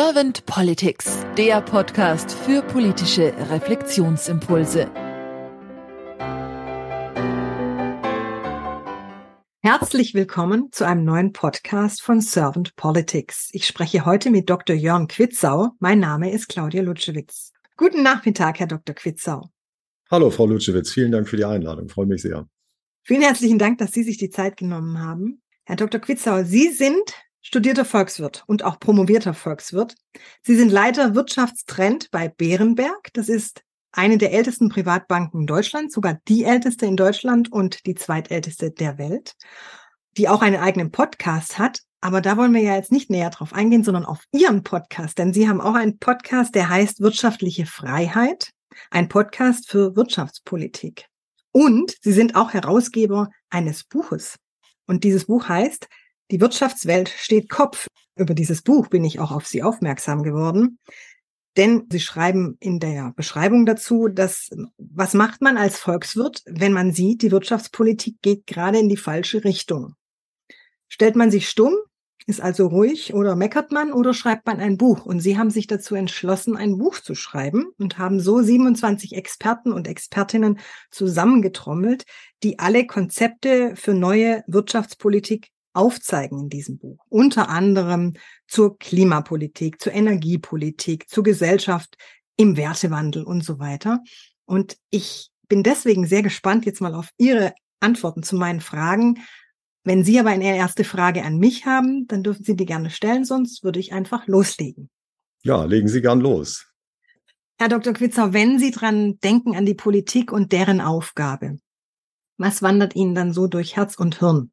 Servant Politics, der Podcast für politische Reflexionsimpulse. Herzlich willkommen zu einem neuen Podcast von Servant Politics. Ich spreche heute mit Dr. Jörn Quitzau. Mein Name ist Claudia Lutschewitz. Guten Nachmittag, Herr Dr. Quitzau. Hallo, Frau Lutschewitz. Vielen Dank für die Einladung. freue mich sehr. Vielen herzlichen Dank, dass Sie sich die Zeit genommen haben. Herr Dr. Quitzau, Sie sind studierter Volkswirt und auch promovierter Volkswirt. Sie sind Leiter Wirtschaftstrend bei Bärenberg. Das ist eine der ältesten Privatbanken in Deutschland, sogar die älteste in Deutschland und die zweitälteste der Welt, die auch einen eigenen Podcast hat. Aber da wollen wir ja jetzt nicht näher drauf eingehen, sondern auf Ihren Podcast, denn Sie haben auch einen Podcast, der heißt Wirtschaftliche Freiheit, ein Podcast für Wirtschaftspolitik. Und Sie sind auch Herausgeber eines Buches. Und dieses Buch heißt Die Wirtschaftswelt steht Kopf. Über dieses Buch bin ich auch auf Sie aufmerksam geworden. Denn Sie schreiben in der Beschreibung dazu, dass was macht man als Volkswirt, wenn man sieht, die Wirtschaftspolitik geht gerade in die falsche Richtung? Stellt man sich stumm, ist also ruhig oder meckert man oder schreibt man ein Buch? Und Sie haben sich dazu entschlossen, ein Buch zu schreiben und haben so 27 Experten und Expertinnen zusammengetrommelt, die alle Konzepte für neue Wirtschaftspolitik aufzeigen in diesem Buch. Unter anderem zur Klimapolitik, zur Energiepolitik, zur Gesellschaft im Wertewandel und so weiter. Und ich bin deswegen sehr gespannt jetzt mal auf Ihre Antworten zu meinen Fragen. Wenn Sie aber eine erste Frage an mich haben, dann dürfen Sie die gerne stellen, sonst würde ich einfach loslegen. Ja, legen Sie gern los. Herr Dr. Quitzer, wenn Sie dran denken an die Politik und deren Aufgabe, was wandert Ihnen dann so durch Herz und Hirn?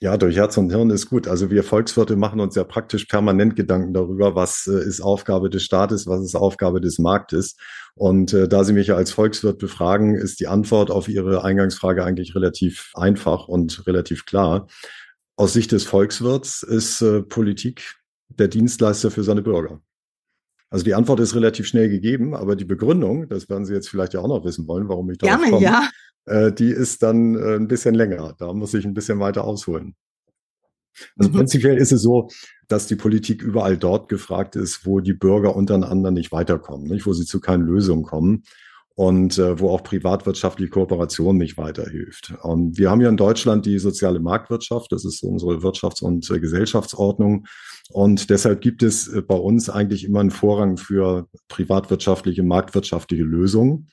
Ja, durch Herz und Hirn ist gut. Also wir Volkswirte machen uns ja praktisch permanent Gedanken darüber, was äh, ist Aufgabe des Staates, was ist Aufgabe des Marktes. Und äh, da Sie mich ja als Volkswirt befragen, ist die Antwort auf Ihre Eingangsfrage eigentlich relativ einfach und relativ klar. Aus Sicht des Volkswirts ist äh, Politik der Dienstleister für seine Bürger. Also die Antwort ist relativ schnell gegeben, aber die Begründung, das werden Sie jetzt vielleicht ja auch noch wissen wollen, warum ich darauf Gerne, komme, ja äh, die ist dann äh, ein bisschen länger. Da muss ich ein bisschen weiter ausholen. Also mhm. prinzipiell ist es so, dass die Politik überall dort gefragt ist, wo die Bürger untereinander nicht weiterkommen, nicht? wo sie zu keinen Lösungen kommen und äh, wo auch privatwirtschaftliche Kooperation nicht weiterhilft. Und wir haben ja in Deutschland die soziale Marktwirtschaft, das ist unsere Wirtschafts- und äh, Gesellschaftsordnung. Und deshalb gibt es äh, bei uns eigentlich immer einen Vorrang für privatwirtschaftliche, marktwirtschaftliche Lösungen.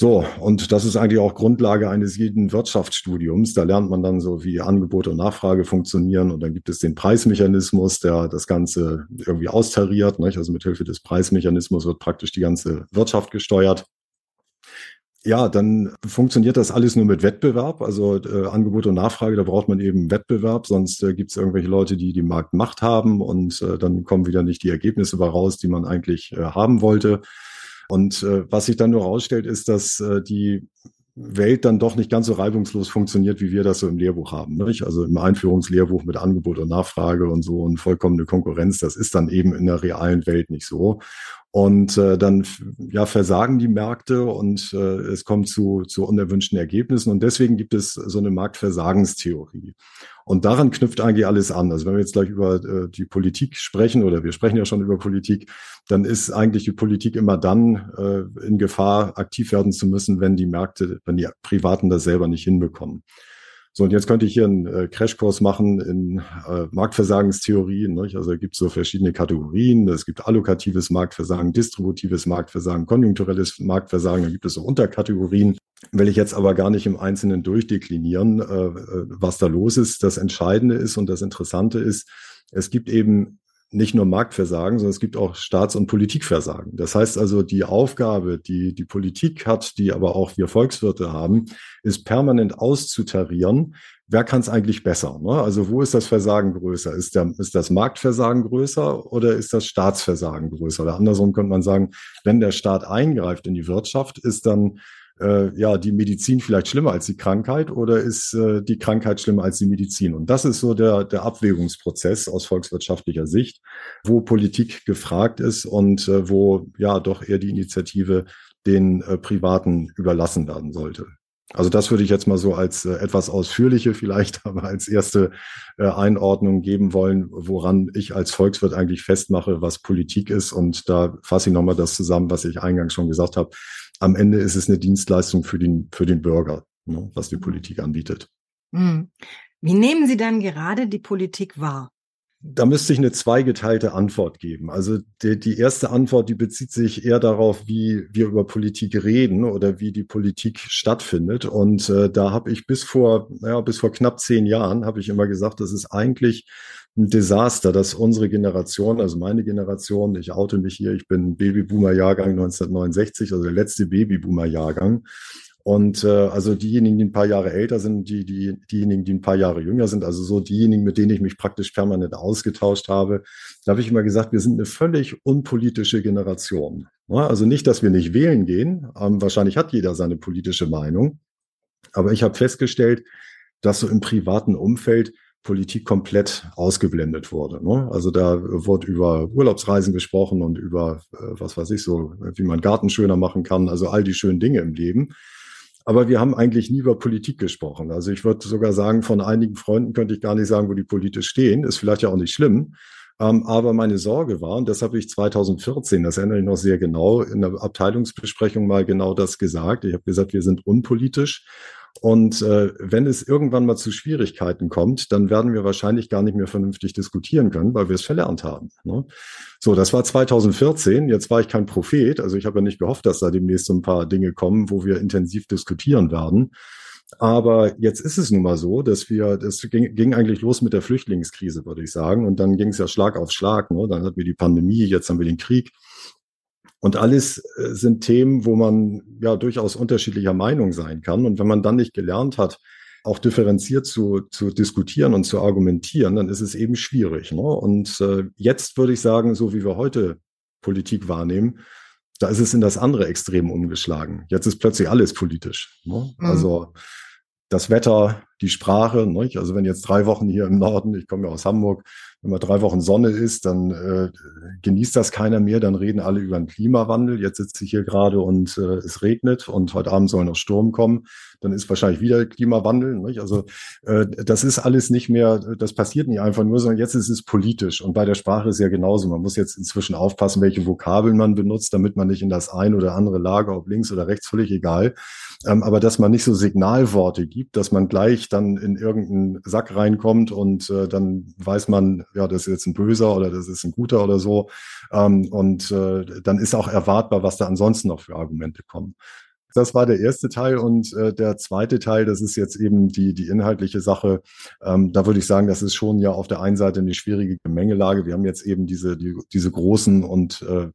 So, und das ist eigentlich auch Grundlage eines jeden Wirtschaftsstudiums. Da lernt man dann so, wie Angebot und Nachfrage funktionieren. Und dann gibt es den Preismechanismus, der das Ganze irgendwie austariert. Nicht? Also mit Hilfe des Preismechanismus wird praktisch die ganze Wirtschaft gesteuert. Ja, dann funktioniert das alles nur mit Wettbewerb. Also äh, Angebot und Nachfrage, da braucht man eben Wettbewerb, sonst äh, gibt es irgendwelche Leute, die die Marktmacht haben und äh, dann kommen wieder nicht die Ergebnisse raus, die man eigentlich äh, haben wollte. Und äh, was sich dann nur herausstellt, ist, dass äh, die Welt dann doch nicht ganz so reibungslos funktioniert, wie wir das so im Lehrbuch haben. Nicht? Also im Einführungslehrbuch mit Angebot und Nachfrage und so und vollkommene Konkurrenz, das ist dann eben in der realen Welt nicht so. Und äh, dann ja versagen die Märkte und äh, es kommt zu, zu unerwünschten Ergebnissen. Und deswegen gibt es so eine Marktversagenstheorie. Und daran knüpft eigentlich alles an. Also wenn wir jetzt gleich über äh, die Politik sprechen oder wir sprechen ja schon über Politik, dann ist eigentlich die Politik immer dann äh, in Gefahr, aktiv werden zu müssen, wenn die Märkte, wenn die Privaten das selber nicht hinbekommen. So, und jetzt könnte ich hier einen äh, Crashkurs machen in äh, Marktversagenstheorien. Nicht? Also es gibt so verschiedene Kategorien. Es gibt allokatives Marktversagen, distributives Marktversagen, konjunkturelles Marktversagen. Da gibt es so Unterkategorien. Will ich jetzt aber gar nicht im Einzelnen durchdeklinieren, äh, äh was da los ist. Das Entscheidende ist und das Interessante ist, es gibt eben nicht nur Marktversagen, sondern es gibt auch Staats- und Politikversagen. Das heißt also, die Aufgabe, die die Politik hat, die aber auch wir Volkswirte haben, ist permanent auszutarieren, wer kann es eigentlich besser? Ne? Also wo ist das Versagen größer? Ist, der, ist das Marktversagen größer oder ist das Staatsversagen größer? Oder andersrum könnte man sagen, wenn der Staat eingreift in die Wirtschaft, ist dann äh, ja die Medizin vielleicht schlimmer als die Krankheit oder ist äh, die Krankheit schlimmer als die Medizin? Und das ist so der, der Abwägungsprozess aus volkswirtschaftlicher Sicht, wo Politik gefragt ist und äh, wo ja doch eher die Initiative den äh, Privaten überlassen werden sollte. Also das würde ich jetzt mal so als äh, etwas ausführliche vielleicht, aber als erste äh, Einordnung geben wollen, woran ich als Volkswirt eigentlich festmache, was Politik ist. Und da fasse ich nochmal das zusammen, was ich eingangs schon gesagt habe. Am Ende ist es eine Dienstleistung für den, für den Bürger, ne, was die Politik anbietet. Hm. Wie nehmen Sie dann gerade die Politik wahr? Da müsste ich eine zweigeteilte Antwort geben. Also die, die erste Antwort, die bezieht sich eher darauf, wie wir über Politik reden oder wie die Politik stattfindet. Und äh, da habe ich bis vor, naja, bis vor knapp zehn Jahren habe ich immer gesagt, das ist eigentlich ein Desaster, dass unsere Generation, also meine Generation, ich oute mich hier, ich bin Babyboomer-Jahrgang 1969, also der letzte Babyboomer-Jahrgang, und äh, also diejenigen, die ein paar Jahre älter sind, die, die, diejenigen, die ein paar Jahre jünger sind, also so diejenigen, mit denen ich mich praktisch permanent ausgetauscht habe, da habe ich immer gesagt, wir sind eine völlig unpolitische Generation. Also nicht, dass wir nicht wählen gehen. Ähm, wahrscheinlich hat jeder seine politische Meinung. Aber ich habe festgestellt, dass so im privaten Umfeld Politik komplett ausgeblendet wurde. Ne? Also da wurde über Urlaubsreisen gesprochen und über, äh, was weiß ich so, wie man Garten schöner machen kann, also all die schönen Dinge im Leben. Aber wir haben eigentlich nie über Politik gesprochen. Also ich würde sogar sagen, von einigen Freunden könnte ich gar nicht sagen, wo die politisch stehen. Ist vielleicht ja auch nicht schlimm. Ähm, aber meine Sorge war, und das habe ich 2014, das erinnere ich noch sehr genau, in der Abteilungsbesprechung mal genau das gesagt. Ich habe gesagt, wir sind unpolitisch. Und äh, wenn es irgendwann mal zu Schwierigkeiten kommt, dann werden wir wahrscheinlich gar nicht mehr vernünftig diskutieren können, weil wir es verlernt haben. Ne? So, das war 2014. Jetzt war ich kein Prophet. Also ich habe ja nicht gehofft, dass da demnächst so ein paar Dinge kommen, wo wir intensiv diskutieren werden. Aber jetzt ist es nun mal so, dass wir, das ging, ging eigentlich los mit der Flüchtlingskrise, würde ich sagen. Und dann ging es ja Schlag auf Schlag. Ne? Dann hatten wir die Pandemie, jetzt haben wir den Krieg. Und alles äh, sind Themen, wo man ja durchaus unterschiedlicher Meinung sein kann. Und wenn man dann nicht gelernt hat, auch differenziert zu, zu diskutieren und zu argumentieren, dann ist es eben schwierig. Ne? Und äh, jetzt würde ich sagen, so wie wir heute Politik wahrnehmen, da ist es in das andere Extrem umgeschlagen. Jetzt ist plötzlich alles politisch. Ne? Mhm. Also das Wetter, die Sprache. Nicht? Also wenn jetzt drei Wochen hier im Norden, ich komme ja aus Hamburg, wenn mal drei Wochen Sonne ist, dann äh, genießt das keiner mehr, dann reden alle über den Klimawandel. Jetzt sitze ich hier gerade und äh, es regnet und heute Abend soll noch Sturm kommen. Dann ist wahrscheinlich wieder Klimawandel. Nicht? Also äh, das ist alles nicht mehr, das passiert nicht einfach nur, sondern jetzt ist es politisch. Und bei der Sprache ist ja genauso. Man muss jetzt inzwischen aufpassen, welche Vokabeln man benutzt, damit man nicht in das ein oder andere Lager, ob links oder rechts, völlig egal. Ähm, aber dass man nicht so Signalworte gibt, dass man gleich dann in irgendeinen Sack reinkommt und äh, dann weiß man, ja, das ist jetzt ein Böser oder das ist ein Guter oder so. Ähm, und äh, dann ist auch erwartbar, was da ansonsten noch für Argumente kommen. Das war der erste Teil und äh, der zweite Teil, das ist jetzt eben die, die inhaltliche Sache. Ähm, da würde ich sagen, das ist schon ja auf der einen Seite eine schwierige Gemengelage. Wir haben jetzt eben diese, die, diese großen und äh,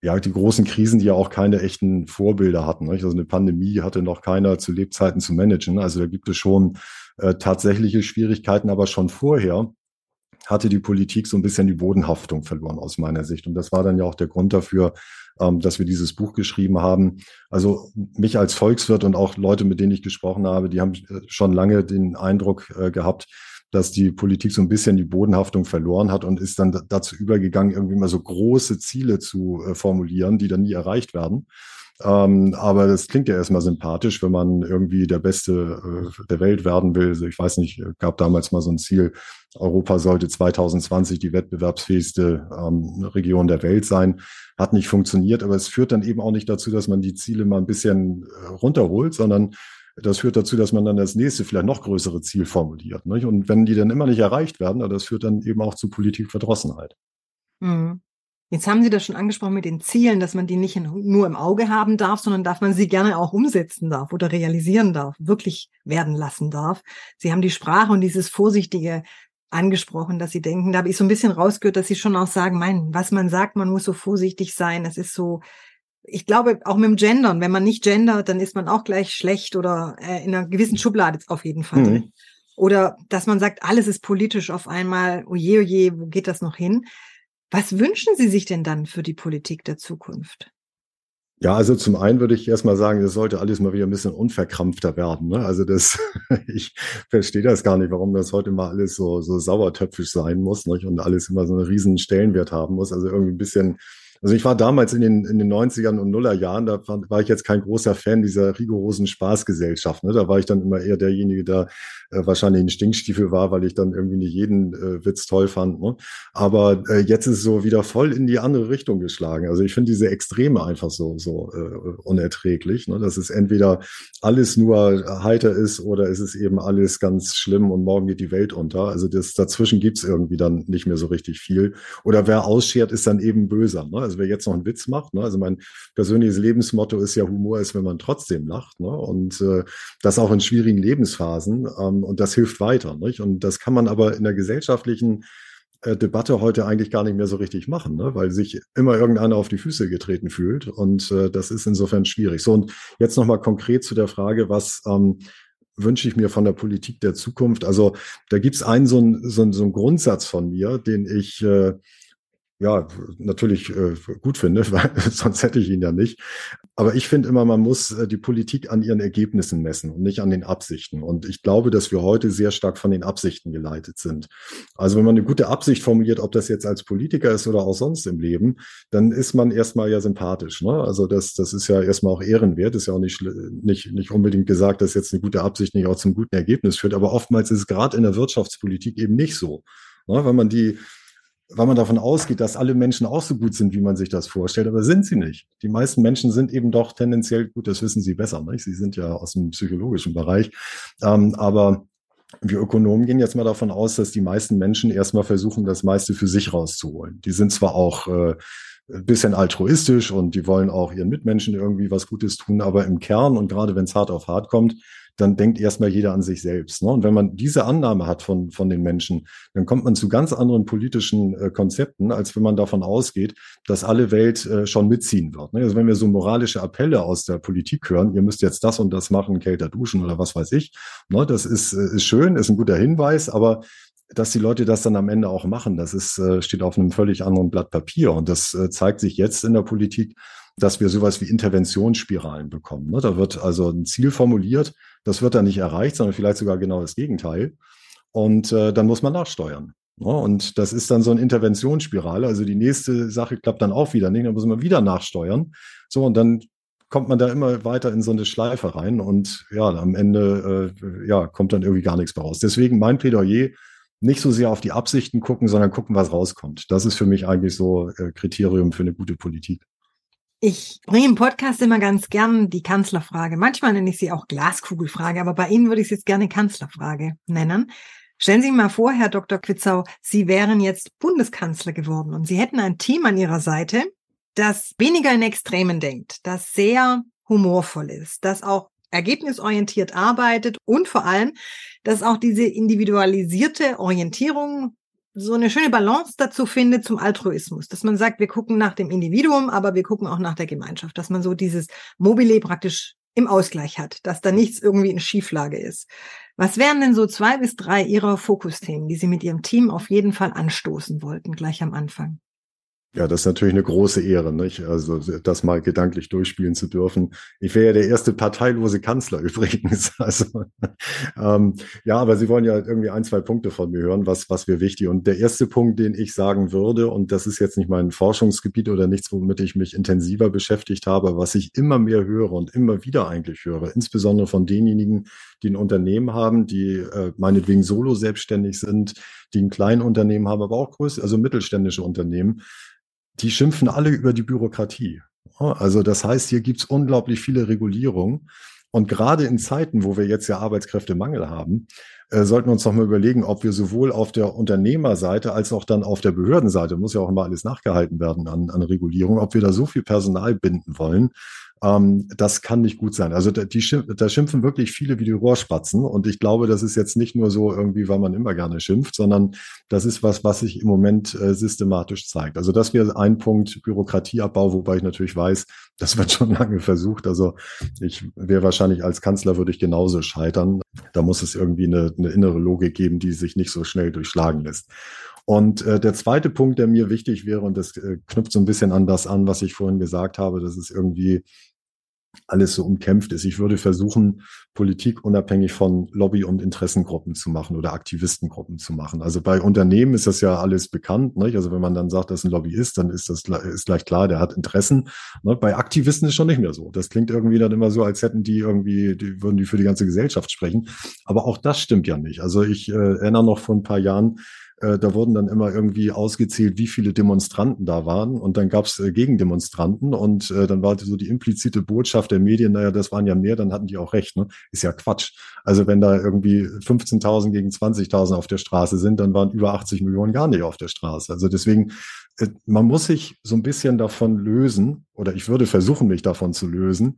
ja, die großen Krisen, die ja auch keine echten Vorbilder hatten. Nicht? Also eine Pandemie hatte noch keiner zu Lebzeiten zu managen. Also da gibt es schon äh, tatsächliche Schwierigkeiten, aber schon vorher hatte die Politik so ein bisschen die Bodenhaftung verloren aus meiner Sicht. Und das war dann ja auch der Grund dafür, ähm, dass wir dieses Buch geschrieben haben. Also mich als Volkswirt und auch Leute, mit denen ich gesprochen habe, die haben äh, schon lange den Eindruck äh, gehabt, dass die Politik so ein bisschen die Bodenhaftung verloren hat und ist dann dazu übergegangen, irgendwie mal so große Ziele zu äh, formulieren, die dann nie erreicht werden. Ähm, aber das klingt ja erstmal sympathisch, wenn man irgendwie der Beste äh, der Welt werden will. Also ich weiß nicht, gab damals mal so ein Ziel, Europa sollte 2020 die wettbewerbsfähigste ähm, Region der Welt sein. Hat nicht funktioniert, aber es führt dann eben auch nicht dazu, dass man die Ziele mal ein bisschen äh, runterholt, sondern das führt dazu, dass man dann das nächste, vielleicht noch größere Ziel formuliert. Nicht? Und wenn die dann immer nicht erreicht werden, das führt dann eben auch zu Politikverdrossenheit. Mhm. Jetzt haben Sie das schon angesprochen mit den Zielen, dass man die nicht nur im Auge haben darf, sondern dass man sie gerne auch umsetzen darf oder realisieren darf, wirklich werden lassen darf. Sie haben die Sprache und dieses Vorsichtige angesprochen, dass Sie denken, da habe ich so ein bisschen rausgehört, dass Sie schon auch sagen, mein, was man sagt, man muss so vorsichtig sein. Es ist so, ich glaube, auch mit dem Gendern, wenn man nicht gendert, dann ist man auch gleich schlecht oder äh, in einer gewissen Schublade auf jeden Fall mhm. Oder dass man sagt, alles ist politisch auf einmal, oje, oje, wo geht das noch hin? Was wünschen Sie sich denn dann für die Politik der Zukunft? Ja, also zum einen würde ich erstmal sagen, das sollte alles mal wieder ein bisschen unverkrampfter werden. Ne? Also das, ich verstehe das gar nicht, warum das heute mal alles so, so sauertöpfisch sein muss nicht? und alles immer so einen riesen Stellenwert haben muss. Also irgendwie ein bisschen Also ich war damals in den, in den 90ern und Nullerjahren, da war, war ich jetzt kein großer Fan dieser rigorosen Spaßgesellschaft. Ne? Da war ich dann immer eher derjenige, der äh, wahrscheinlich ein Stinkstiefel war, weil ich dann irgendwie nicht jeden äh, Witz toll fand. Ne? Aber äh, jetzt ist es so wieder voll in die andere Richtung geschlagen. Also ich finde diese Extreme einfach so, so äh, unerträglich. Ne? Dass es entweder alles nur heiter ist oder ist es eben alles ganz schlimm und morgen geht die Welt unter. Also das dazwischen gibt's irgendwie dann nicht mehr so richtig viel. Oder wer ausschert, ist dann eben böser. Ne? Also wer jetzt noch einen Witz macht, ne? also mein persönliches Lebensmotto ist ja, Humor ist, wenn man trotzdem lacht. Ne? Und äh, das auch in schwierigen Lebensphasen. Ähm, und das hilft weiter. Nicht? Und das kann man aber in der gesellschaftlichen äh, Debatte heute eigentlich gar nicht mehr so richtig machen, ne? weil sich immer irgendeiner auf die Füße getreten fühlt. Und äh, das ist insofern schwierig. So, und jetzt nochmal konkret zu der Frage, was ähm, wünsche ich mir von der Politik der Zukunft? Also da gibt es einen so einen, so, einen, so einen Grundsatz von mir, den ich äh, ja, natürlich äh, gut finde, weil sonst hätte ich ihn ja nicht. Aber ich finde immer, man muss äh, die Politik an ihren Ergebnissen messen und nicht an den Absichten. Und ich glaube, dass wir heute sehr stark von den Absichten geleitet sind. Also wenn man eine gute Absicht formuliert, ob das jetzt als Politiker ist oder auch sonst im Leben, dann ist man erstmal ja sympathisch. Ne? Also das, das ist ja erstmal auch ehrenwert. Ist ja auch nicht, nicht, nicht unbedingt gesagt, dass jetzt eine gute Absicht nicht auch zum guten Ergebnis führt. Aber oftmals ist es gerade in der Wirtschaftspolitik eben nicht so. Ne? Wenn man die weil man davon ausgeht, dass alle Menschen auch so gut sind, wie man sich das vorstellt, aber sind sie nicht. Die meisten Menschen sind eben doch tendenziell gut, das wissen sie besser. Nicht? Sie sind ja aus dem psychologischen Bereich. Ähm, aber wir Ökonomen gehen jetzt mal davon aus, dass die meisten Menschen erstmal versuchen, das meiste für sich rauszuholen. Die sind zwar auch äh, ein bisschen altruistisch und die wollen auch ihren Mitmenschen irgendwie was Gutes tun, aber im Kern und gerade wenn es hart auf hart kommt, dann denkt erstmal jeder an sich selbst. Ne? Und wenn man diese Annahme hat von, von den Menschen, dann kommt man zu ganz anderen politischen äh, Konzepten, als wenn man davon ausgeht, dass alle Welt äh, schon mitziehen wird. Ne? Also wenn wir so moralische Appelle aus der Politik hören, ihr müsst jetzt das und das machen, kälter duschen oder was weiß ich, ne? das ist, äh, ist schön, ist ein guter Hinweis, aber dass die Leute das dann am Ende auch machen, das ist, äh, steht auf einem völlig anderen Blatt Papier. Und das äh, zeigt sich jetzt in der Politik, dass wir sowas wie Interventionsspiralen bekommen. Ne? Da wird also ein Ziel formuliert, das wird dann nicht erreicht, sondern vielleicht sogar genau das Gegenteil. Und äh, dann muss man nachsteuern. Ne? Und das ist dann so eine Interventionsspirale. Also die nächste Sache klappt dann auch wieder nicht, dann muss man wieder nachsteuern. So, und dann kommt man da immer weiter in so eine Schleife rein und ja, am Ende äh, ja, kommt dann irgendwie gar nichts mehr raus. Deswegen mein Plädoyer, nicht so sehr auf die Absichten gucken, sondern gucken, was rauskommt. Das ist für mich eigentlich so äh, Kriterium für eine gute Politik. Ich bringe im Podcast immer ganz gern die Kanzlerfrage. Manchmal nenne ich sie auch Glaskugelfrage, aber bei Ihnen würde ich es jetzt gerne Kanzlerfrage nennen. Stellen Sie sich mal vor, Herr Dr. Quitzau, Sie wären jetzt Bundeskanzler geworden und Sie hätten ein Team an Ihrer Seite, das weniger in Extremen denkt, das sehr humorvoll ist, das auch ergebnisorientiert arbeitet und vor allem, dass auch diese individualisierte Orientierung so eine schöne Balance dazu findet zum Altruismus, dass man sagt, wir gucken nach dem Individuum, aber wir gucken auch nach der Gemeinschaft, dass man so dieses Mobile praktisch im Ausgleich hat, dass da nichts irgendwie in Schieflage ist. Was wären denn so zwei bis drei Ihrer Fokusthemen, die Sie mit Ihrem Team auf jeden Fall anstoßen wollten, gleich am Anfang? Ja, das ist natürlich eine große Ehre, nicht? Also das mal gedanklich durchspielen zu dürfen. Ich wäre ja der erste parteilose Kanzler übrigens. Also ähm, ja, aber Sie wollen ja irgendwie ein, zwei Punkte von mir hören, was was mir wichtig. Und der erste Punkt, den ich sagen würde, und das ist jetzt nicht mein Forschungsgebiet oder nichts, womit ich mich intensiver beschäftigt habe, was ich immer mehr höre und immer wieder eigentlich höre, insbesondere von denjenigen, die ein Unternehmen haben, die äh, meinetwegen solo selbstständig sind, die ein Kleinunternehmen haben, aber auch größere, also mittelständische Unternehmen die schimpfen alle über die Bürokratie. Also das heißt, hier gibt's unglaublich viele Regulierungen. Und gerade in Zeiten, wo wir jetzt ja Arbeitskräftemangel haben, äh, sollten wir uns doch mal überlegen, ob wir sowohl auf der Unternehmerseite als auch dann auf der Behördenseite, muss ja auch immer alles nachgehalten werden an, an Regulierung, ob wir da so viel Personal binden wollen, ähm, das kann nicht gut sein. Also da, die da schimpfen wirklich viele wie die Rohrspatzen. Und ich glaube, das ist jetzt nicht nur so irgendwie, weil man immer gerne schimpft, sondern das ist was, was sich im Moment äh, systematisch zeigt. Also das wäre ein Punkt Bürokratieabbau, wobei ich natürlich weiß, das wird schon lange versucht. Also ich wäre wahrscheinlich als Kanzler würde ich genauso scheitern. Da muss es irgendwie eine, eine innere Logik geben, die sich nicht so schnell durchschlagen lässt. Und äh, der zweite Punkt, der mir wichtig wäre, und das äh, knüpft so ein bisschen an das an, was ich vorhin gesagt habe, dass es irgendwie alles so umkämpft ist. Ich würde versuchen, Politik unabhängig von Lobby- und Interessengruppen zu machen oder Aktivistengruppen zu machen. Also bei Unternehmen ist das ja alles bekannt. Nicht? Also wenn man dann sagt, dass ein Lobbyist, dann ist das ist gleich klar, der hat Interessen. Ne? Bei Aktivisten ist schon nicht mehr so. Das klingt irgendwie dann immer so, als hätten die irgendwie, die würden die für die ganze Gesellschaft sprechen. Aber auch das stimmt ja nicht. Also ich äh, erinnere noch vor ein paar Jahren, äh, da wurden dann immer irgendwie ausgezählt, wie viele Demonstranten da waren. Und dann gab es äh, Gegendemonstranten und äh, dann war so die implizite Botschaft der Medien, naja, das waren ja mehr, dann hatten die auch recht. Ne? Ist ja Quatsch. Also wenn da irgendwie 15.000 gegen 20.000 auf der Straße sind, dann waren über 80 Millionen gar nicht auf der Straße. Also deswegen, äh, man muss sich so ein bisschen davon lösen, oder ich würde versuchen, mich davon zu lösen,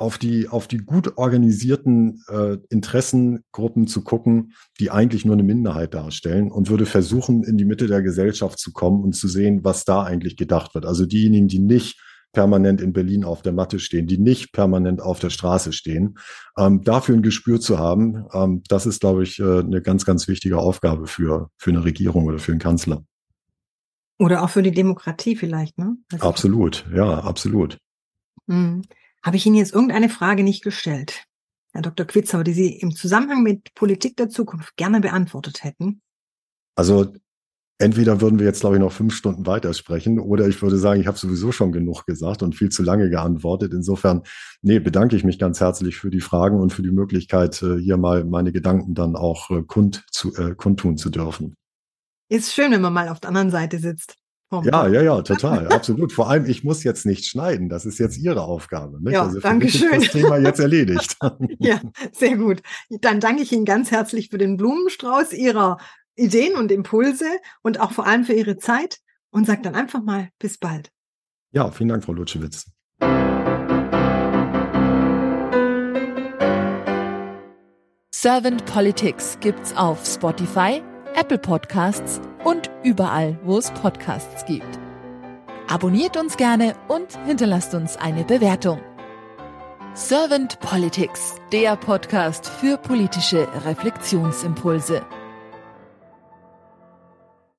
auf die, auf die gut organisierten äh, Interessengruppen zu gucken, die eigentlich nur eine Minderheit darstellen und würde versuchen, in die Mitte der Gesellschaft zu kommen und zu sehen, was da eigentlich gedacht wird. Also diejenigen, die nicht permanent in Berlin auf der Matte stehen, die nicht permanent auf der Straße stehen, ähm, dafür ein Gespür zu haben, ähm, das ist, glaube ich, äh, eine ganz, ganz wichtige Aufgabe für, für eine Regierung oder für einen Kanzler. Oder auch für die Demokratie vielleicht, ne? Also absolut, ja, absolut. Mhm. Habe ich Ihnen jetzt irgendeine Frage nicht gestellt, Herr Dr. Quitzauer, die Sie im Zusammenhang mit Politik der Zukunft gerne beantwortet hätten? Also entweder würden wir jetzt, glaube ich, noch fünf Stunden weitersprechen oder ich würde sagen, ich habe sowieso schon genug gesagt und viel zu lange geantwortet. Insofern, nee, bedanke ich mich ganz herzlich für die Fragen und für die Möglichkeit, äh, hier mal meine Gedanken dann auch äh, kund zu, äh, kundtun zu dürfen. Ist schön, wenn man mal auf der anderen Seite sitzt. Ja, ja, ja, total, absolut. Vor allem, ich muss jetzt nicht schneiden. Das ist jetzt Ihre Aufgabe. Nicht? Ja, also danke schön. Das Thema jetzt erledigt. ja, sehr gut. Dann danke ich Ihnen ganz herzlich für den Blumenstrauß Ihrer Ideen und Impulse und auch vor allem für Ihre Zeit und sage dann einfach mal bis bald. Ja, vielen Dank, Frau Lutschewitz. Servant Politics gibt's auf Spotify, Apple Podcasts und überall, wo es Podcasts gibt. Abonniert uns gerne und hinterlasst uns eine Bewertung. Servant Politics, der Podcast für politische Reflexionsimpulse.